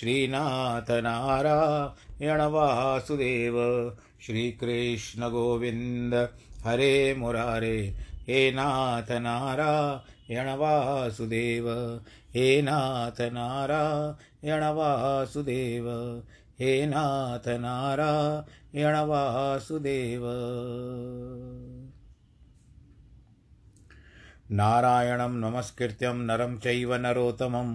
श्रीनाथ नारायण वासुदेव श्रीकृष्णगोविन्द, हरे मुरारे, हे नाथ नारायण वासुदेव हे नाथ नारायण वासुदेव हे नाथ नारायण वासुदेव नारायणं नमस्कृत्यं नरं चैव नरोत्तमं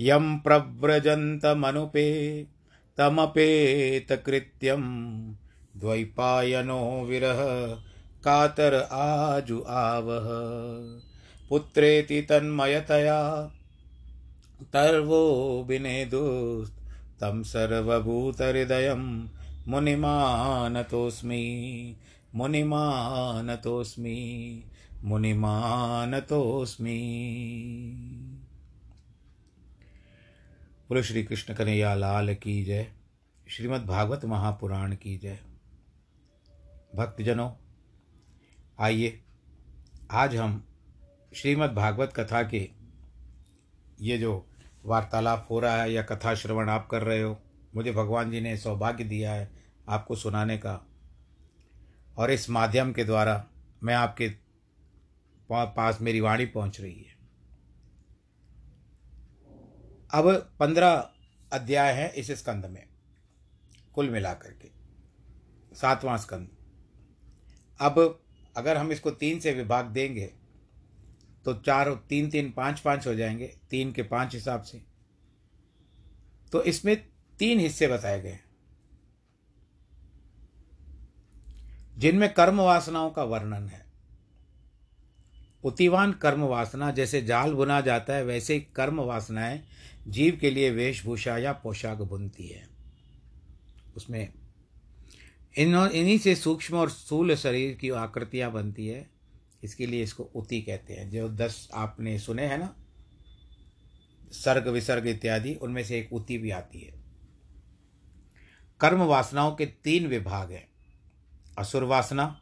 यं प्रव्रजन्तमनुपे तमपेतकृत्यं द्वैपायनो विरह कातर आजु आवह। पुत्रेति तन्मयतया तर्वो विनेदुस्तं सर्वभूतहृदयं मुनिमानतोऽस्मि मुनिमानतोऽस्मि मुनिमानतोऽस्मि। बोलो श्री कृष्ण कन्हैया, लाल की जय। श्रीमद् भागवत महापुराण की जय। भक्तजनों, आइए, आज हम श्रीमद् भागवत कथा के ये जो वार्तालाप हो रहा है या कथा श्रवण आप कर रहे हो, मुझे भगवान जी ने सौभाग्य दिया है आपको सुनाने का। और इस माध्यम के द्वारा मैं आपके पास मेरी वाणी पहुँच रही है। अब पंद्रह अध्याय हैं इस स्कंद में, कुल मिलाकर के, सातवां स्कंद। अब अगर हम इसको तीन से विभाग देंगे तो चार तीन तीन, पाँच पाँच हो जाएँगे, तीन के पाँच हिसाब से। तो इसमें तीन हिस्से बताए गए जिनमें कर्म वासनाओं का वर्णन है। उतिवान कर्म वासना जैसे जाल बुना जाता है, वैसे ही कर्म वासनाएँ जीव के लिए वेशभूषा या पोशाक बुनती है। उसमें इन, इन्हीं से सूक्ष्म और स्थूल शरीर की आकृतियाँ बनती है। इसके लिए इसको उति कहते हैं। जो दस आपने सुने हैं ना, सर्ग, विसर्ग इत्यादि, उनमें से एक उति भी आती है। कर्म वासनाओं के तीन विभाग हैं। असुर वासना,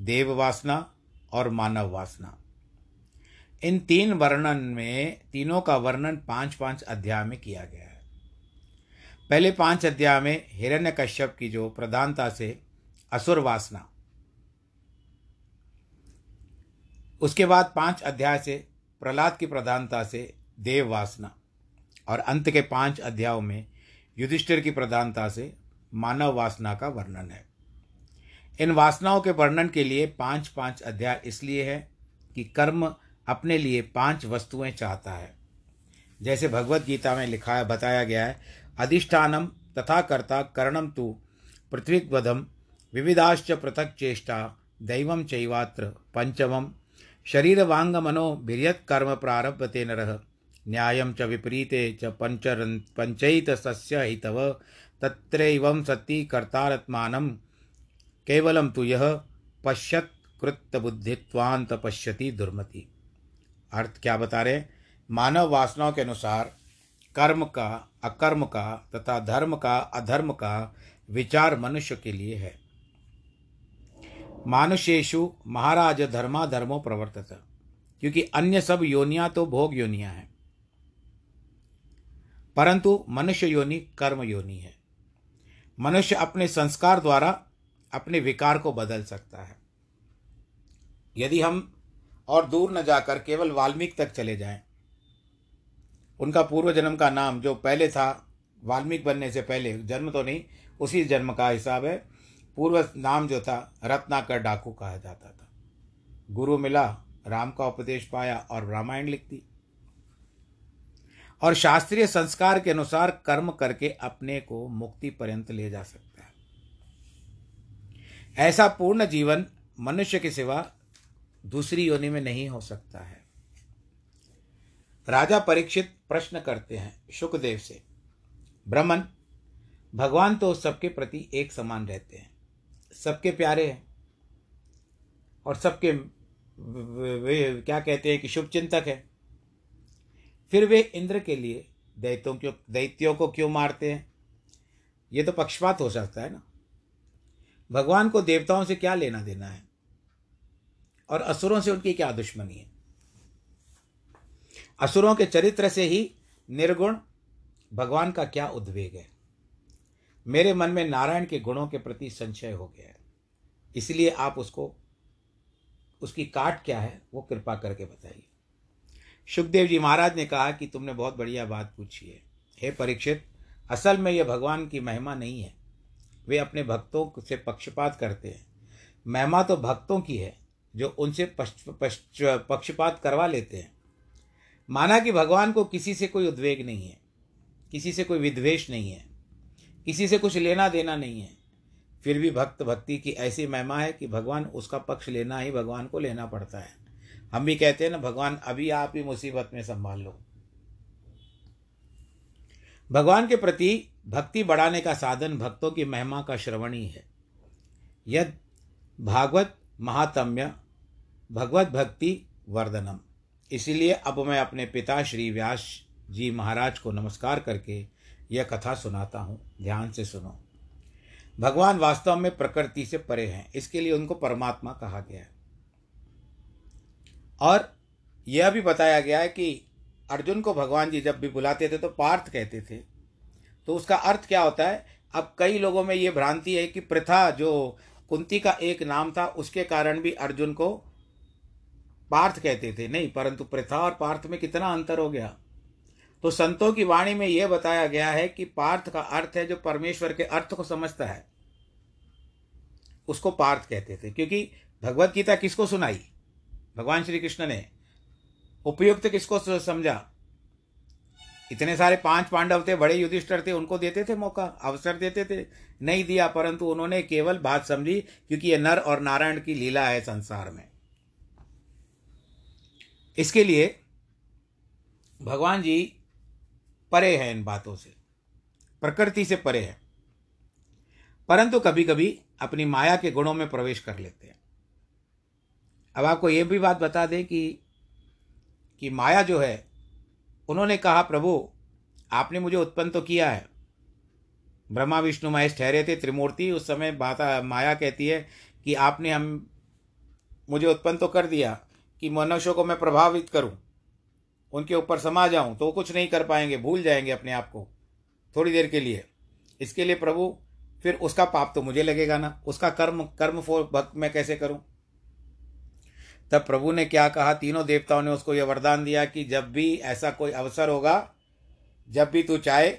देव वासना और मानव वासना। इन तीन वर्णन में, तीनों का वर्णन पाँच पाँच अध्याय में किया गया है। पहले पाँच अध्याय में हिरण्य कश्यप की जो प्रधानता से असुर वासना, उसके बाद पाँच अध्याय से प्रहलाद की प्रधानता से देव वासना, और अंत के पाँच अध्यायों में युधिष्ठिर की प्रधानता से मानव वासना का वर्णन है। इन वासनाओं के वर्णन के लिए पाँच पाँच अध्याय इसलिए है कि कर्म अपने लिए पाँच वस्तुएँ चाहता है। जैसे भगवत गीता में लिखा है, बताया गया है, अधिष्ठानम तथा कर्ता करणम तु पृथ्वीवधम विविधाश्च पृथक चेष्टा दैवम चैवात्र पंचमम शरीर वांग मनो बिरियत कर्म प्रारभते नर न्याय च विपरीते च पंचर पंचैत सस्य हितव तत्रैवं सती कर्तारत्मानं केवलम तु बुद्धित्वांत पश्यति दुर्मति। अर्थ क्या बता रहे मानव वासनाओं के अनुसार कर्म का, अकर्म का तथा धर्म का, अधर्म का विचार मनुष्य के लिए है। मानुषेशु महाराज धर्माधर्मो प्रवर्तत, क्योंकि अन्य सब योनियाँ तो भोग योनियाँ हैं। परंतु मनुष्य योनि कर्म योनि है। मनुष्य अपने संस्कार द्वारा अपने विकार को बदल सकता है। यदि हम और दूर न जाकर केवल वाल्मीकि तक चले जाएँ। उनका पूर्व जन्म का नाम जो पहले था, वाल्मीकि बनने से पहले, जन्म तो नहीं, उसी जन्म का हिसाब है। पूर्व नाम जो था, रत्नाकर डाकू कहा जाता था। गुरु मिला, राम का उपदेश पाया और रामायण लिख दी और शास्त्रीय संस्कार के अनुसार कर्म करके अपने को मुक्ति पर्यंत ले जा सकता है। ऐसा पूर्ण जीवन मनुष्य के सिवा दूसरी योनि में नहीं हो सकता है। राजा परीक्षित प्रश्न करते हैं सुखदेव से, ब्रह्मन, भगवान तो सबके प्रति एक समान रहते हैं, सबके प्यारे हैं और सबके क्या कहते हैं कि शुभ चिंतक है। फिर वे इंद्र के लिए दैत्यों क्यों दैत्यों को क्यों मारते हैं? ये तो पक्षपात हो सकता है ना। भगवान को देवताओं से क्या लेना देना है? और असुरों से उनकी क्या दुश्मनी है? असुरों के चरित्र से ही निर्गुण भगवान का क्या उद्वेग है? मेरे मन में नारायण के गुणों के प्रति संशय हो गया है। इसलिए आप उसको, उसकी काट क्या है, वो कृपा करके बताइए। सुखदेव जी महाराज ने कहा कि तुमने बहुत बढ़िया बात पूछी है। हे परीक्षित, असल में यह भगवान की महिमा नहीं है। वे अपने भक्तों से पक्षपात करते हैं। महिमा तो भक्तों की है जो उनसे पक्षपात करवा लेते हैं। माना कि भगवान को किसी से कोई उद्वेग नहीं है, किसी से कोई विद्वेष नहीं है, किसी से कुछ लेना देना नहीं है, फिर भी भक्त भक्ति की ऐसी महिमा है कि भगवान उसका पक्ष लेना ही भगवान को लेना पड़ता है। हम भी कहते हैं ना, भगवान, अभी आप ही मुसीबत में संभाल लो। भगवान के प्रति भक्ति बढ़ाने का साधन भक्तों की महिमा का श्रवण ही है। यद भागवत महात्म्य भगवत भक्ति वर्धनम। इसीलिए अब मैं अपने पिता श्री व्यास जी महाराज को नमस्कार करके यह कथा सुनाता हूँ। ध्यान से सुनो। भगवान वास्तव में प्रकृति से परे हैं, इसके लिए उनको परमात्मा कहा गया है। और यह भी बताया गया है कि अर्जुन को भगवान जी जब भी बुलाते थे तो पार्थ कहते थे। तो उसका अर्थ क्या होता है? अब कई लोगों में ये भ्रांति है कि प्रथा जो कुंती का एक नाम था, उसके कारण भी अर्जुन को पार्थ कहते थे, नहीं, परंतु प्रथा और पार्थ में कितना अंतर हो गया? तो संतों की वाणी में यह बताया गया है कि पार्थ का अर्थ है जो परमेश्वर के अर्थ को समझता है। उसको पार्थ कहते थे, क्योंकि भगवत गीता किसको सुनाई? भगवान श्री कृष्ण ने। उपयुक्त किसको समझा? इतने सारे पाँच पांडव थे, बड़े युधिष्ठर थे, उनको देते थे मौका, अवसर देते थे, नहीं दिया, परंतु उन्होंने केवल बात समझी, क्योंकि ये नर और नारायण की लीला है संसार में। इसके लिए भगवान जी परे हैं इन बातों से, प्रकृति से परे है। परंतु कभी कभी अपनी माया के गुणों में प्रवेश कर लेते हैं। अब आपको ये भी बात बता दें कि कि माया जो है, उन्होंने कहा, प्रभु, आपने मुझे उत्पन्न तो किया है। ब्रह्मा, विष्णु, महेश ठहरे थे, त्रिमूर्ति, उस समय बाता माया कहती है कि आपने हम, मुझे उत्पन्न तो कर दिया। कि मनुष्यों को मैं प्रभावित करूँ, उनके ऊपर समा जाऊँ तो कुछ नहीं कर पाएँगे, भूल जाएँगे अपने आप को थोड़ी देर के लिए। इसके लिए प्रभु, फिर उसका पाप तो मुझे लगेगा ना, उसका कर्म कर्म फोर भक्त मैं कैसे करूँ? तब प्रभु ने क्या कहा? तीनों देवताओं ने उसको यह वरदान दिया कि जब भी ऐसा कोई अवसर होगा, जब भी तू चाहे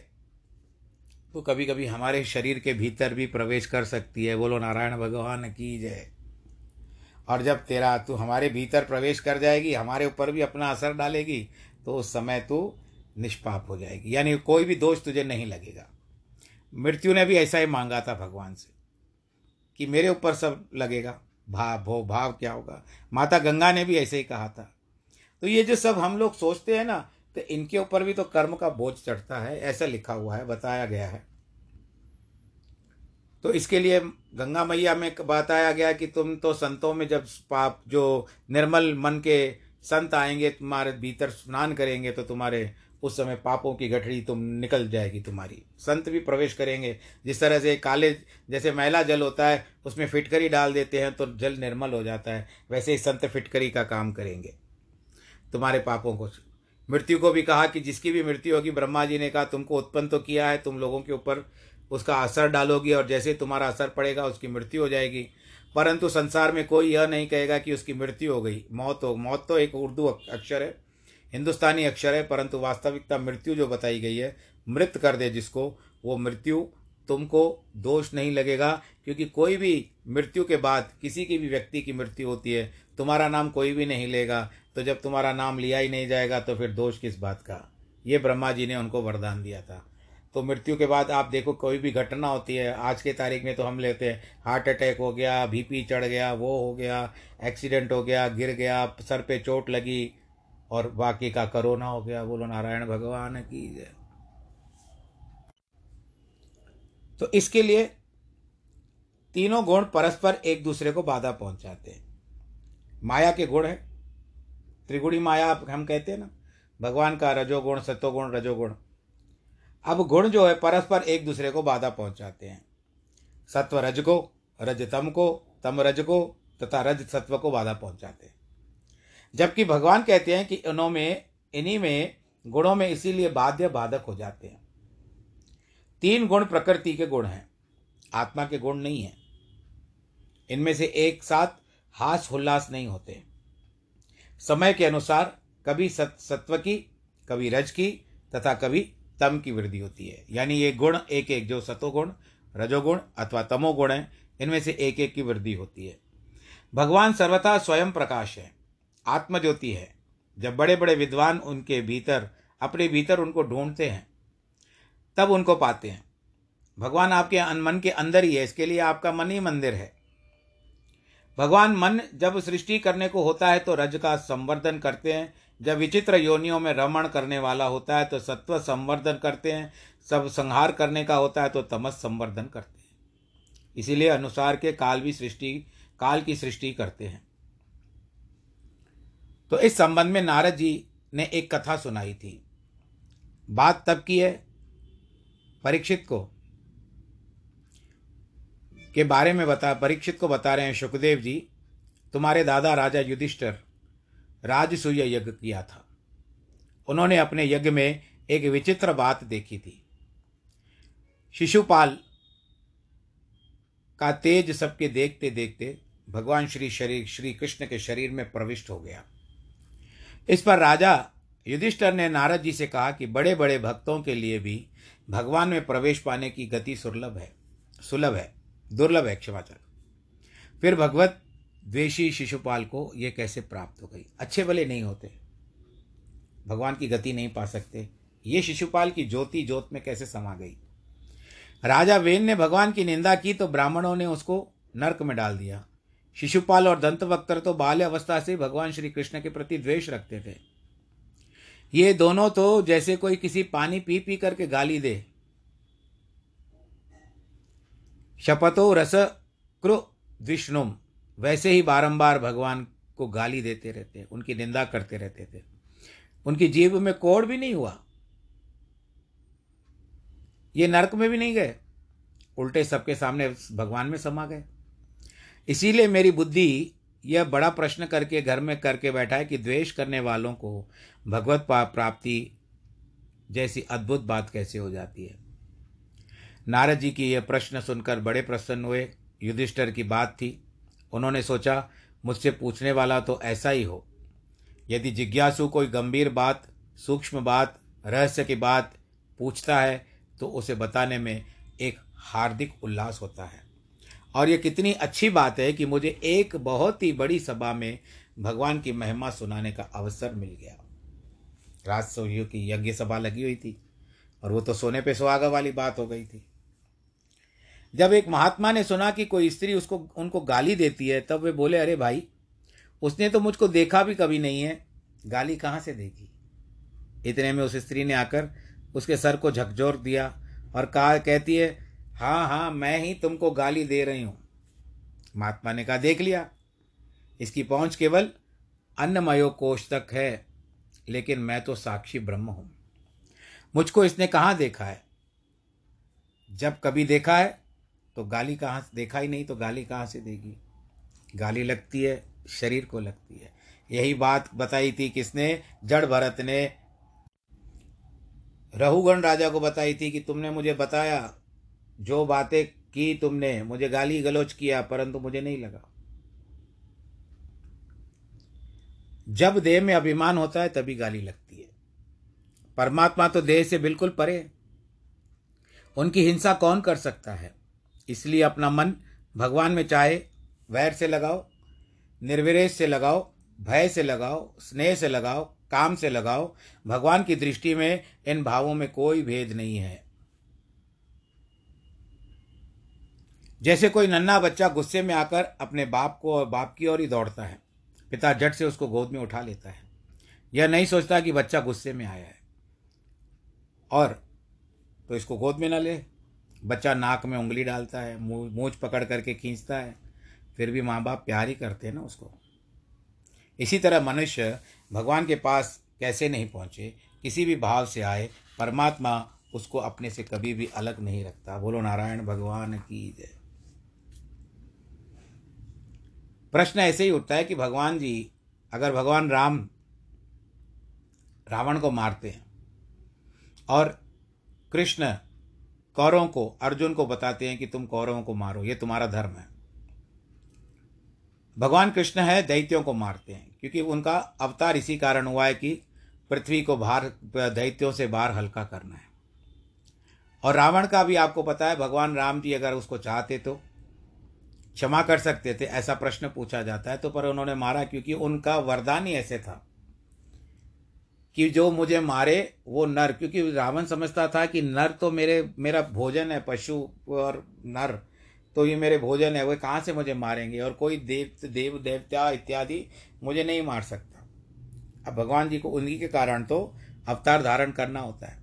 तो कभी कभी हमारे शरीर के भीतर भी प्रवेश कर सकती है। बोलो, नारायण भगवान की जय। और जब तेरा तू हमारे भीतर प्रवेश कर जाएगी, हमारे ऊपर भी अपना असर डालेगी तो उस समय तू निष्पाप हो जाएगी। यानी कोई भी दोष तुझे नहीं लगेगा। मृत्यु ने भी ऐसा ही मांगा था भगवान से, कि मेरे ऊपर सब लगेगा। भाव, भो, भाव क्या होगा? माता गंगा ने भी ऐसे ही कहा था। तो ये जो सब हम लोग सोचते हैं ना तो इनके ऊपर भी तो कर्म का बोझ चढ़ता है, ऐसा लिखा हुआ है, बताया गया है। तो इसके लिए गंगा मैया में बताया गया कि तुम तो संतों में जब पाप, जो निर्मल मन के संत आएँगे, तुम्हारे भीतर स्नान करेंगे तो तुम्हारे उस समय पापों की गठड़ी तुम निकल जाएगी तुम्हारी। संत भी प्रवेश करेंगे। जिस तरह से काले, जैसे मैला जल होता है, उसमें फिटकरी डाल देते हैं तो जल निर्मल हो जाता है। वैसे ही संत फिटकरी का काम करेंगे। तुम्हारे पापों को मृत्यु को भी कहा कि जिसकी भी मृत्यु होगी, ब्रह्मा जी ने कहा, तुमको उत्पन्न तो किया है, तुम लोगों के ऊपर उसका असर डालोगी और जैसे तुम्हारा असर पड़ेगा उसकी मृत्यु हो जाएगी। परंतु संसार में कोई यह नहीं कहेगा कि उसकी मृत्यु हो गई। मौत हो, मौत तो एक उर्दू अक्षर है, हिंदुस्तानी अक्षर है, परंतु वास्तविकता मृत्यु जो बताई गई है, मृत कर दे जिसको, वो मृत्यु तुमको दोष नहीं लगेगा, क्योंकि कोई भी मृत्यु के बाद किसी की भी व्यक्ति की मृत्यु होती है, तुम्हारा नाम कोई भी नहीं लेगा तो जब तुम्हारा नाम लिया ही नहीं जाएगा तो फिर दोष किस बात का? ये ब्रह्मा जी ने उनको वरदान दिया था। तो मृत्यु के बाद आप देखो कोई भी घटना होती है, आज के तारीख में तो हम लेते हैं, हार्ट अटैक हो गया, बीपी चढ़ गया, वो हो गया, एक्सीडेंट हो गया, गिर गया, सर पे चोट लगी और बाकी का करोना हो गया। बोलो, नारायण भगवान की जय। तो इसके लिए तीनों गुण परस्पर एक दूसरे को बाधा पहुंचाते हैं। माया के गुण है। त्रिगुणी माया हम कहते हैं ना, भगवान का रजोगुण, सत्वगुण, रजोगुण। अब गुण जो है, परस्पर एक दूसरे को बाधा पहुंचाते हैं। सत्व रज को रज तम को तम रज को, तथा रज सत्व को बाधा पहुंचाते हैं। जबकि भगवान कहते हैं कि इनों में, इन्हीं में गुणों में इसीलिए बाध्य बाधक हो जाते हैं। तीन गुण प्रकृति के गुण हैं, आत्मा के गुण नहीं हैं। इनमें से एक साथ हास उल्लास नहीं होते। समय के अनुसार कभी सत्व की, कभी रज की, तथा कभी तम की वृद्धि होती है। यानी ये गुण एक एक जो सतोगुण, रजोगुण अथवा तमोगुण है, इनमें से एक एक की वृद्धि होती है। भगवान सर्वथा स्वयं प्रकाश है, आत्मज्योति है। जब बड़े बड़े विद्वान उनके भीतर, अपने भीतर उनको ढूंढते हैं, तब उनको पाते हैं। भगवान आपके मन के अंदर ही है, इसके लिए आपका मन ही मंदिर है। भगवान मन जब सृष्टि करने को होता है तो रज का संवर्धन करते हैं जब विचित्र योनियों में रमण करने वाला होता है तो सत्व संवर्धन करते हैं। सब संहार करने का होता है तो तमस संवर्धन करते हैं। इसीलिए अनुसार के काल भी सृष्टि, काल की सृष्टि करते हैं। तो इस संबंध में नारद जी ने एक कथा सुनाई थी। बात तब की है, परीक्षित को, के बारे में बता, परीक्षित को बता रहे हैं सुखदेव जी, तुम्हारे दादा राजा युधिष्ठर राजसूय यज्ञ किया था। उन्होंने अपने यज्ञ में एक विचित्र बात देखी थी। शिशुपाल का तेज सबके देखते देखते भगवान श्री शरीर, श्री कृष्ण के शरीर में प्रविष्ट हो गया। इस पर राजा युधिष्ठर ने नारद जी से कहा कि बड़े बड़े भक्तों के लिए भी भगवान में प्रवेश पाने की गति सुलभ है सुलभ है, दुर्लभ है क्षमाचार। फिर भगवत द्वेषी शिशुपाल को ये कैसे प्राप्त हो गई? अच्छे भले नहीं होते। भगवान की गति नहीं पा सकते। ये शिशुपाल की ज्योति ज्योत में कैसे समा गई? राजा वेन ने भगवान की निंदा की तो ब्राह्मणों ने उसको नरक में डाल दिया। शिशुपाल और दंतवक्तर तो बाल्य अवस्था से भगवान श्री कृष्ण के प्रति द्वेष रखते थे। ये दोनों तो जैसे कोई किसी पानी पी पी करके गाली दे। शपथो रस क्रो विष्णुम वैसे ही बारंबार भगवान को गाली देते रहते उनकी निंदा करते रहते थे। उनकी जीव में कोड़ भी नहीं हुआ। ये नरक में भी नहीं गए। उल्टे सबके सामने भगवान में समा गए। इसीलिए मेरी बुद्धि यह बड़ा प्रश्न करके, घर में करके बैठा है कि द्वेष करने वालों को भगवत प्राप्ति जैसी अद्भुत बात कैसे हो जाती है? नारद जी की यह प्रश्न सुनकर बड़े प्रसन्न हुए। युधिष्ठर की बात थी। उन्होंने सोचा, मुझसे पूछने वाला तो ऐसा ही हो। यदि जिज्ञासु कोई गंभीर बात, सूक्ष्म बात, रहस्य की बात पूछता है तो उसे बताने में एक हार्दिक उल्लास होता है। और ये कितनी अच्छी बात है कि मुझे एक बहुत ही बड़ी सभा में भगवान की महिमा सुनाने का अवसर मिल गया। राजसोहियों की यज्ञ सभा लगी हुई थी और वो तो सोने पे सुहागा वाली बात हो गई थी। जब एक महात्मा ने सुना कि कोई स्त्री उसको, उनको गाली देती है, तब वे बोले, अरे भाई, उसने तो मुझको देखा भी कभी नहीं है। गाली कहाँ से देगी? इतने में उस स्त्री ने आकर उसके सर को झकझोर दिया और कहा, कहती है हाँ हाँ मैं ही तुमको गाली दे रही हूँ। महात्मा ने कहा, देख लिया, इसकी पहुँच केवल अन्नमयो कोश तक है, लेकिन मैं तो साक्षी ब्रह्म हूँ। मुझको इसने कहाँ देखा है? जब कभी देखा है तो गाली कहाँ देखा ही नहीं तो गाली कहाँ से देगी? गाली लगती है, शरीर को लगती है। यही बात बताई थी किसने? जड़ भरत ने। रहुगण राजा को बताई थी कि तुमने मुझे बताया, जो बातें की तुमने, मुझे गाली गलोच किया, परंतु मुझे नहीं लगा। जब देह में अभिमान होता है, तभी गाली लगती है। परमात्मा तो देह से बिल्कुल परे उनकी हिंसा कौन कर सकता है? इसलिए अपना मन भगवान में चाहे, वैर से लगाओ, निर्विरेश से लगाओ, भय से लगाओ, स्नेह से लगाओ, काम से लगाओ, भगवान की दृष्टि में इन भावों में कोई भेद नहीं है। जैसे कोई नन्हा बच्चा गुस्से में आकर अपने बाप को और बाप की ओर ही दौड़ता है, पिता झट से उसको गोद में उठा लेता है, यह नहीं सोचता कि बच्चा गुस्से में आया है। और तो इसको गोद में ना ले बच्चा नाक में उंगली डालता है मूछ पकड़ करके खींचता है, फिर भी माँ बाप प्यार ही करते हैं ना उसको। इसी तरह मनुष्य भगवान के पास कैसे नहीं पहुँचे, किसी भी भाव से आए, परमात्मा उसको अपने से कभी भी अलग नहीं रखता। बोलो, नारायण भगवान की जय। प्रश्न ऐसे ही उठता है कि भगवान जी, अगर भगवान राम, रावण को मारते हैं और कृष्ण कौरवों को, अर्जुन को बताते हैं कि तुम कौरवों को मारो, ये तुम्हारा धर्म है। भगवान कृष्ण है, दैत्यों को मारते हैं, क्योंकि उनका अवतार इसी कारण हुआ है कि पृथ्वी को बाहर, दैत्यों से बाहर हल्का करना है। और रावण का भी आपको पता है, भगवान राम जी अगर उसको चाहते तो क्षमा कर सकते थे, ऐसा प्रश्न पूछा जाता है तो पर उन्होंने मारा, क्योंकि उनका वरदान ही ऐसे था। कि जो मुझे मारे, वो नर। क्योंकि रावण समझता था कि नर तो मेरे, मेरा भोजन है, पशु और नर। तो ये मेरे भोजन है, वो कहाँ से मुझे मारेंगे? और कोई देव देव, देवता इत्यादि मुझे नहीं मार सकता। अब भगवान जी को उन्हीं के कारण तो अवतार धारण करना होता है।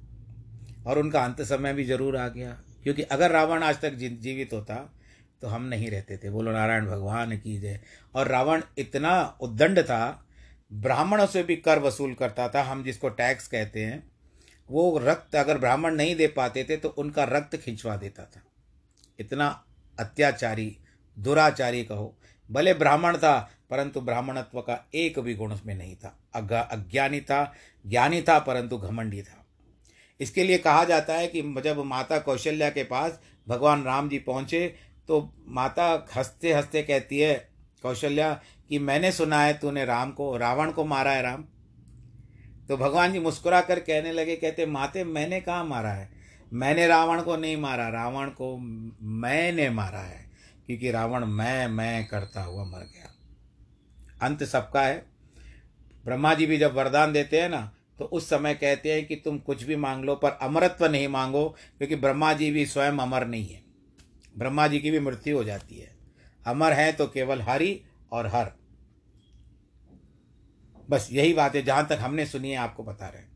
और उनका अंत समय भी ज़रूर आ गया। क्योंकि अगर रावण आज तक जीवित होता तो हम नहीं रहते थे। बोलो, नारायण भगवान की जय। और रावण इतना उद्दंड था ब्राह्मणों से भी कर वसूल करता था, हम जिसको टैक्स कहते हैं, वो रक्त अगर ब्राह्मण नहीं दे पाते थे तो उनका रक्त खिंचवा देता था। इतना अत्याचारी, दुराचारी कहो। भले ब्राह्मण था, परंतु ब्राह्मणत्व का एक भी गुण उसमें नहीं था। अज्ञानी था, ज्ञानी था, परंतु घमंडी था। इसके लिए कहा जाता है कि जब माता कौशल्या के पास भगवान राम जी पहुँचे तो माता हँसते हँसते कहती है कौशल्या कि मैंने सुना है तूने राम को, रावण को मारा है राम। तो भगवान जी मुस्कुरा कर कहने लगे, कहते, माते, मैंने कहाँ मारा है? मैंने रावण को नहीं मारा, रावण को मैंने मारा है, क्योंकि रावण मैं मैं करता हुआ मर गया। अंत सबका है। ब्रह्मा जी भी जब वरदान देते हैं ना तो उस समय कहते हैं कि तुम कुछ भी मांग लो, पर अमरत्व नहीं मांगो, क्योंकि ब्रह्मा जी भी स्वयं अमर नहीं है। ब्रह्मा जी की भी मृत्यु हो जाती है। अमर है तो केवल हरि और हर। बस यही बात है जहाँ तक हमने सुनी है, आपको बता रहे हैं।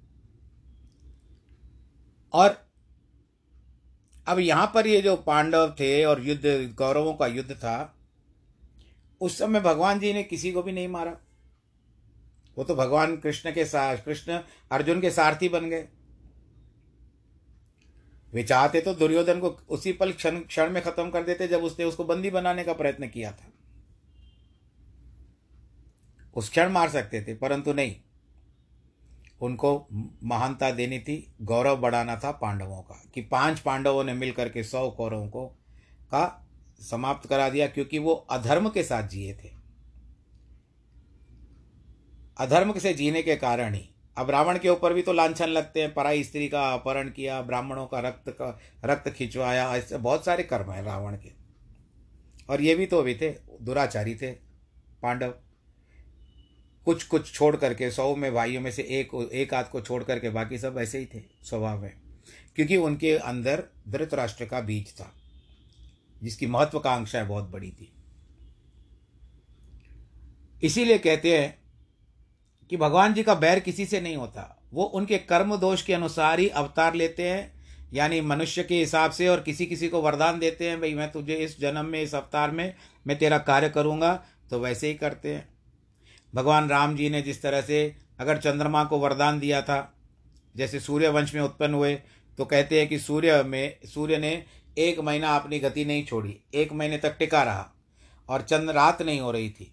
और अब यहाँ पर ये जो पांडव थे और युद्ध, कौरवों का युद्ध था, उस समय भगवान जी ने किसी को भी नहीं मारा। वो तो भगवान कृष्ण के साथ कृष्ण अर्जुन के सारथी बन गए। वे चाहते तो दुर्योधन को उसी पल क्षण क्षण में खत्म कर देते जब उसने उसको बंदी बनाने का प्रयत्न किया था। उस क्षण मार सकते थे, परंतु नहीं। उनको महानता देनी थी, गौरव बढ़ाना था पांडवों का, कि पाँच पांडवों ने मिलकर के सौ कौरवों को का समाप्त करा दिया, क्योंकि वो अधर्म के साथ जिए थे। अधर्म से जीने के कारण ही अब रावण के ऊपर भी तो लांछन लगते हैं, पराई स्त्री का अपहरण किया, ब्राह्मणों का रक्त का, रक्त खिंचवाया, ऐसे बहुत सारे कर्म हैं रावण के। और ये भी तो भी थे, दुराचारी थे, पांडव। कुछ कुछ छोड़ करके, सौ में भाइयों में से एक एक आध को छोड़ करके बाकी सब ऐसे ही थे, स्वभाव में। क्योंकि उनके अंदर धृतराष्ट्र का बीज था, जिसकी महत्वाकांक्षाएँ बहुत बड़ी थी। इसीलिए कहते हैं कि भगवान जी का बैर किसी से नहीं होता। वो उनके कर्म दोष के अनुसार ही अवतार लेते हैं, यानी मनुष्य के हिसाब से और किसी किसी को वरदान देते हैं, भाई मैं तुझे इस जन्म में, इस अवतार में, मैं तेरा कार्य करूँगा। तो वैसे ही करते हैं। भगवान राम जी ने जिस तरह से अगर चंद्रमा को वरदान दिया था, जैसे सूर्य वंश में उत्पन्न हुए तो कहते हैं कि सूर्य में, सूर्य ने एक महीना अपनी गति नहीं छोड़ी, एक महीने तक टिका रहा और चंद्र रात नहीं हो रही थी।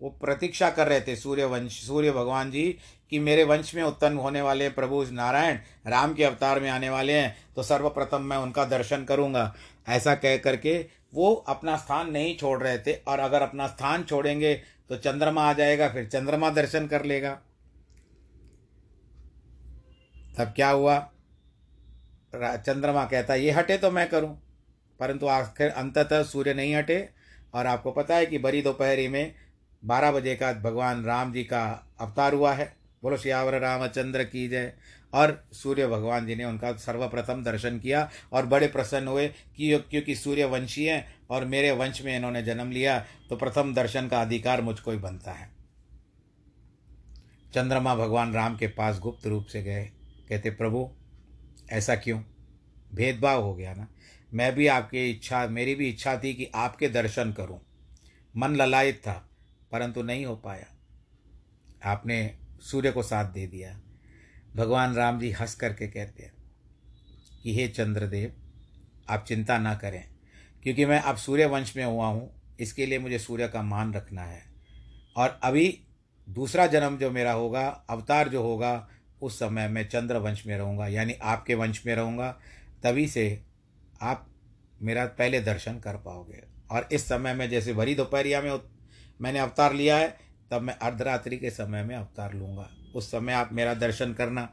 वो प्रतीक्षा कर रहे थे सूर्य वंश, सूर्य भगवान जी, कि मेरे वंश में उत्पन्न होने वाले प्रभु नारायण, राम के अवतार में आने वाले हैं तो सर्वप्रथम मैं उनका दर्शन करूँगा। ऐसा कह करके वो अपना स्थान नहीं छोड़ रहे थे, और अगर अपना स्थान छोड़ेंगे तो चंद्रमा आ जाएगा, फिर चंद्रमा दर्शन कर लेगा। तब क्या हुआ? चंद्रमा कहता, ये हटे तो मैं करूँ। परंतु आखिर अंततः सूर्य नहीं हटे, और आपको पता है कि बड़ी दोपहरी में बारह बजे का भगवान राम जी का अवतार हुआ है। बोलो श्यावर रामचंद्र की जय। और सूर्य भगवान जी ने उनका सर्वप्रथम दर्शन किया और बड़े प्रसन्न हुए कि क्योंकि सूर्य वंशी हैं और मेरे वंश में इन्होंने जन्म लिया तो प्रथम दर्शन का अधिकार मुझको ही बनता है। चंद्रमा भगवान राम के पास गुप्त रूप से गए। कहते, प्रभु, ऐसा क्यों? भेदभाव हो गया ना? मैं भी आपकी इच्छा मेरी भी इच्छा थी कि आपके दर्शन करूँ। मन ललायित था। परंतु नहीं हो पाया। आपने सूर्य को साथ दे दिया। भगवान राम जी हंस करके कहते हैं कि, हे चंद्रदेव, आप चिंता ना करें, क्योंकि मैं अब सूर्य वंश में हुआ हूँ, इसके लिए मुझे सूर्य का मान रखना है। और अभी दूसरा जन्म जो मेरा होगा, अवतार जो होगा, उस समय मैं चंद्र वंश में रहूँगा, यानी आपके वंश में रहूँगा, तभी से आप मेरा पहले दर्शन कर पाओगे। और इस समय में जैसे भरी दोपहरिया में मैंने अवतार लिया है, तब मैं अर्धरात्रि के समय में अवतार लूँगा। उस समय आप मेरा दर्शन करना।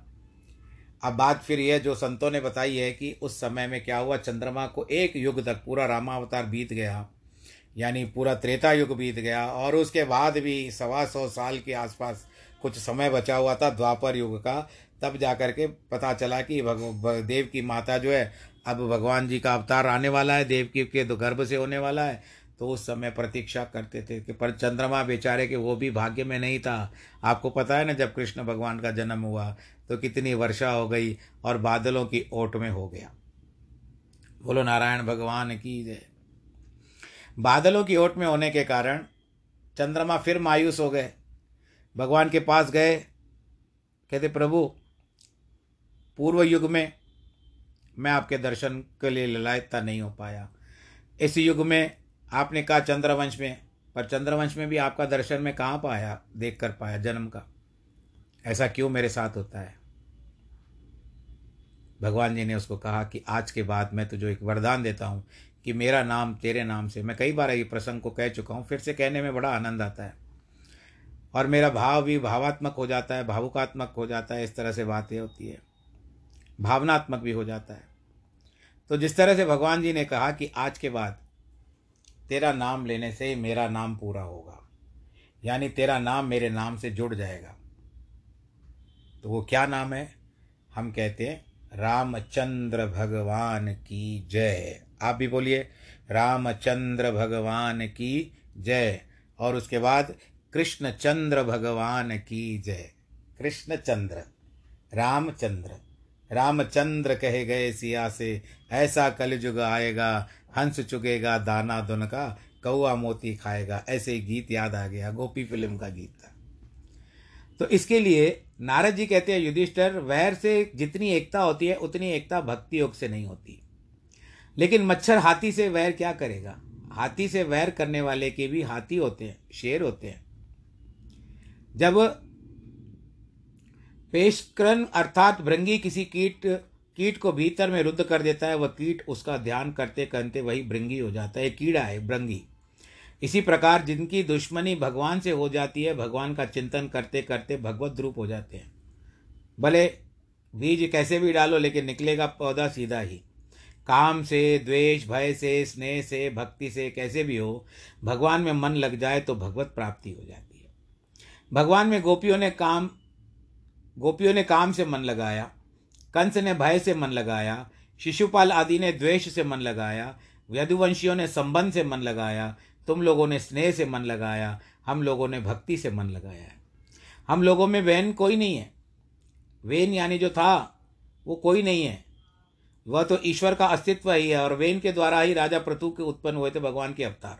अब बात फिर यह जो संतों ने बताई है कि उस समय में क्या हुआ, चंद्रमा को एक युग तक पूरा रामावतार बीत गया, यानी पूरा त्रेता युग बीत गया, और उसके बाद भी सवा सौ साल के आसपास कुछ समय बचा हुआ था द्वापर युग का। तब जा कर के पता चला कि भग देव की माता जो है, अब भगवान जी का अवतार आने वाला है, देव की के गर्भ से होने वाला है तो उस समय प्रतीक्षा करते थे कि पर चंद्रमा बेचारे के वो भी भाग्य में नहीं था। आपको पता है ना, जब कृष्ण भगवान का जन्म हुआ तो कितनी वर्षा हो गई और बादलों की ओट में हो गया। बोलो, नारायण भगवान की जय। बादलों की ओट में होने के कारण चंद्रमा फिर मायूस हो गए। भगवान के पास गए। कहते, प्रभु, पूर्व युग में मैं आपके दर्शन के लिए ललायता नहीं हो पाया। इस युग में आपने कहा चंद्रवंश में, पर चंद्रवंश में भी आपका दर्शन में कहाँ पाया, देख कर पाया, जन्म का? ऐसा क्यों मेरे साथ होता है? भगवान जी ने उसको कहा कि आज के बाद मैं तुझे एक वरदान देता हूँ कि मेरा नाम तेरे नाम से, मैं कई बार ये प्रसंग को कह चुका हूँ, फिर से कहने में बड़ा आनंद आता है। और मेरा भाव भी भावात्मक हो जाता है, भावुकात्मक हो जाता है, इस तरह से बातें होती है। भावनात्मक भी हो जाता है। तो जिस तरह से भगवान जी ने कहा कि आज के बाद तेरा नाम लेने से ही मेरा नाम पूरा होगा। यानी तेरा नाम मेरे नाम से जुड़ जाएगा। तो वो क्या नाम है? हम कहते हैं, रामचंद्र भगवान की जय। आप भी बोलिए, रामचंद्र भगवान की जय। और उसके बाद, कृष्णचंद्र भगवान की जय। कृष्णचंद्र, रामचंद्र। रामचंद्र कहे गए सिया से, ऐसा कलयुग आएगा, हंस चुगेगा, दाना दुन का कौआ मोती खाएगा। ऐसे ही गीत याद आ गया, गोपी फ़िल्म का गीत था। तो इसके लिए नारद जी कहते हैं, युधिष्ठर, वैर से जितनी एकता होती है, उतनी एकता भक्ति योग से नहीं होती। लेकिन मच्छर हाथी से वैर क्या करेगा? हाथी से वैर करने वाले के भी हाथी होते हैं, शेर होते हैं। जब पेशक्रन अर्थात भृंगी किसी कीट कीट को भीतर में रुद्ध कर देता है, वह कीट उसका ध्यान करते करते वही भृंगी हो जाता है कीड़ा है भृंगी इसी प्रकार जिनकी दुश्मनी भगवान से हो जाती है, भगवान का चिंतन करते करते भगवत रूप हो जाते हैं। भले बीज कैसे भी डालो, लेकिन निकलेगा पौधा सीधा ही। काम से, द्वेष, भय से, स्नेह से, भक्ति से, कैसे भी हो, भगवान में मन लग जाए तो भगवत प्राप्ति हो जाती है। भगवान में गोपियों ने काम गोपियों ने काम से मन लगाया, कंस ने भय से मन लगाया, शिशुपाल आदि ने द्वेष से मन लगाया, यदुवंशियों ने संबंध से मन लगाया, तुम लोगों ने स्नेह से मन लगाया, हम लोगों ने भक्ति से मन लगाया। है हम लोगों में वैन कोई नहीं है। वेन यानी जो था, वो कोई नहीं है। वह तो ईश्वर का अस्तित्व ही है और वेन के द्वारा ही राजा प्रतु के उत्पन्न हुए थे भगवान के अवतार।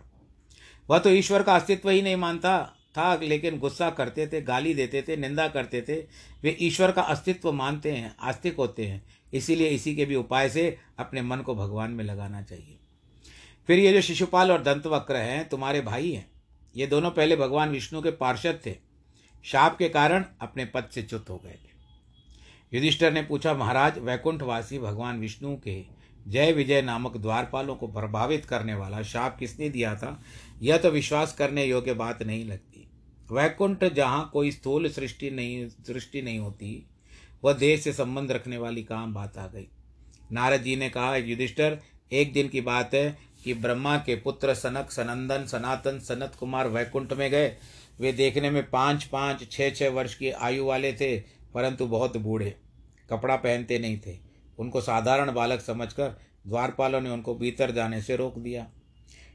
वह तो ईश्वर का अस्तित्व ही नहीं मानता। था, लेकिन गुस्सा करते थे, गाली देते थे, निंदा करते थे। वे ईश्वर का अस्तित्व मानते हैं, आस्तिक होते हैं। इसीलिए इसी के भी उपाय से अपने मन को भगवान में लगाना चाहिए। फिर ये जो शिशुपाल और दंतवक्र हैं, तुम्हारे भाई हैं। ये दोनों पहले भगवान विष्णु के पार्षद थे। शाप के कारण अपने पद से च्युत हो गए थे। युधिष्ठर ने पूछा, महाराज, वैकुंठवासी भगवान विष्णु के जय विजय नामक द्वारपालों को प्रभावित करने वाला शाप किसने दिया था? यह तो विश्वास करने योग्य बात नहीं लगती। वैकुंठ जहाँ कोई स्थूल सृष्टि नहीं सृष्टि नहीं होती, वह देश से संबंध रखने वाली काम बात आ गई। नारद जी ने कहा, युधिष्ठर, एक दिन की बात है कि ब्रह्मा के पुत्र सनक, सनंदन, सनातन, सनत कुमार वैकुंठ में गए। वे देखने में पाँच पाँच छः छः वर्ष की आयु वाले थे, परंतु बहुत बूढ़े। कपड़ा पहनते नहीं थे। उनको साधारण बालक समझकर द्वारपालों ने उनको भीतर जाने से रोक दिया।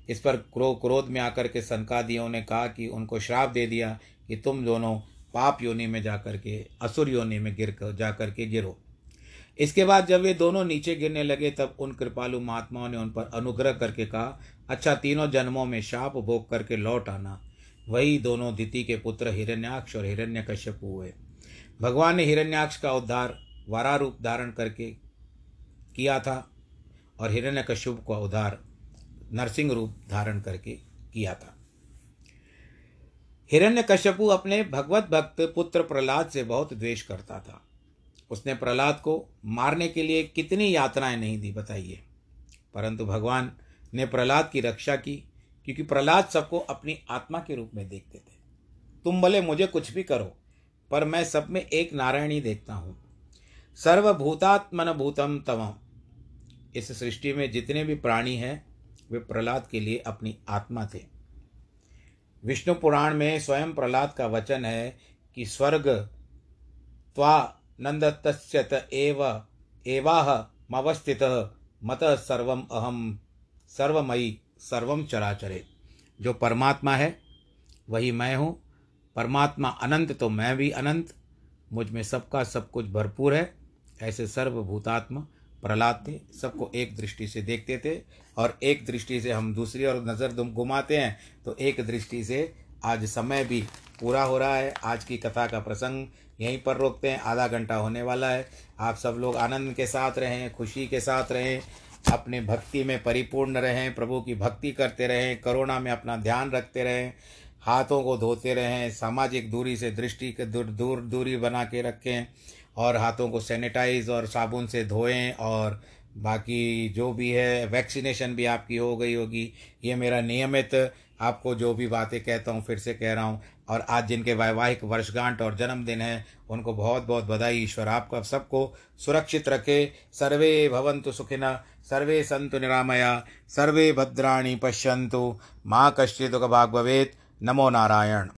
इस पर क्रो, क्रोध में आकर के सनकादियों ने कहा कि उनको श्राप दे दिया कि तुम दोनों पाप योनि में जाकर के, असुर योनि में गिर कर जा कर के गिरो। इसके बाद जब वे दोनों नीचे गिरने लगे, तब उन कृपालु महात्माओं ने उन पर अनुग्रह करके कहा अच्छा तीनों जन्मों में शाप भोग करके लौट आना। वही दोनों दिति के पुत्र हिरण्याक्ष और हिरण्यकश्यप हुए। भगवान ने हिरण्याक्ष का उद्धार वारा रूप धारण करके किया था और हिरण्यकश्यप का उद्धार नरसिंह रूप धारण करके किया था। हिरण्यकश्यपु अपने भगवत भक्त पुत्र प्रहलाद से बहुत द्वेष करता था। उसने प्रहलाद को मारने के लिए कितनी यात्राएँ नहीं दी, बताइए। परंतु भगवान ने प्रहलाद की रक्षा की, क्योंकि प्रहलाद सबको अपनी आत्मा के रूप में देखते थे। तुम भले मुझे कुछ भी करो, पर मैं सब में एक नारायण ही देखता हूँ। सर्वभूतात्मन भूतम तवम इस सृष्टि में जितने भी प्राणी हैं वे प्रहलाद के लिए अपनी आत्मा थे। विष्णु पुराण में स्वयं प्रहलाद का वचन है कि स्वर्ग त्वा नंदत एव, एवाह मवस्थित, मत सर्वम अहम, सर्वमयी सर्वम चराचरे। जो परमात्मा है, वही मैं हूँ। परमात्मा अनंत तो मैं भी अनंत। मुझमें सबका सब कुछ भरपूर है। ऐसे सर्वभूतात्म प्रहलाद थे, सबको एक दृष्टि से देखते थे और एक दृष्टि से हम दूसरी और नज़र घुमाते हैं तो एक दृष्टि से आज समय भी पूरा हो रहा है। आज की कथा का प्रसंग यहीं पर रोकते हैं, आधा घंटा होने वाला है। आप सब लोग आनंद के साथ रहें, खुशी के साथ रहें, अपने भक्ति में परिपूर्ण रहें, प्रभु की भक्ति करते रहें, करोना में अपना ध्यान रखते रहें, हाथों को धोते रहें, सामाजिक दूरी से दृष्टि के दूर दूर, दूरी बना के रखें और हाथों को सैनिटाइज और साबुन से धोएँ और बाकी जो भी है, वैक्सीनेशन भी आपकी हो गई होगी। ये मेरा नियमित आपको जो भी बातें कहता हूँ, फिर से कह रहा हूँ। और आज जिनके वैवाहिक वर्षगांठ और जन्मदिन है, उनको बहुत बहुत बधाई। ईश्वर आपको सबको सुरक्षित रखे। सर्वे भवंतु सुखिन, सर्वे संतु निरामया, सर्वे भद्राणी पश्यंतु माँ कश्चित् दुःखभाग् भवेत् नमो नारायण।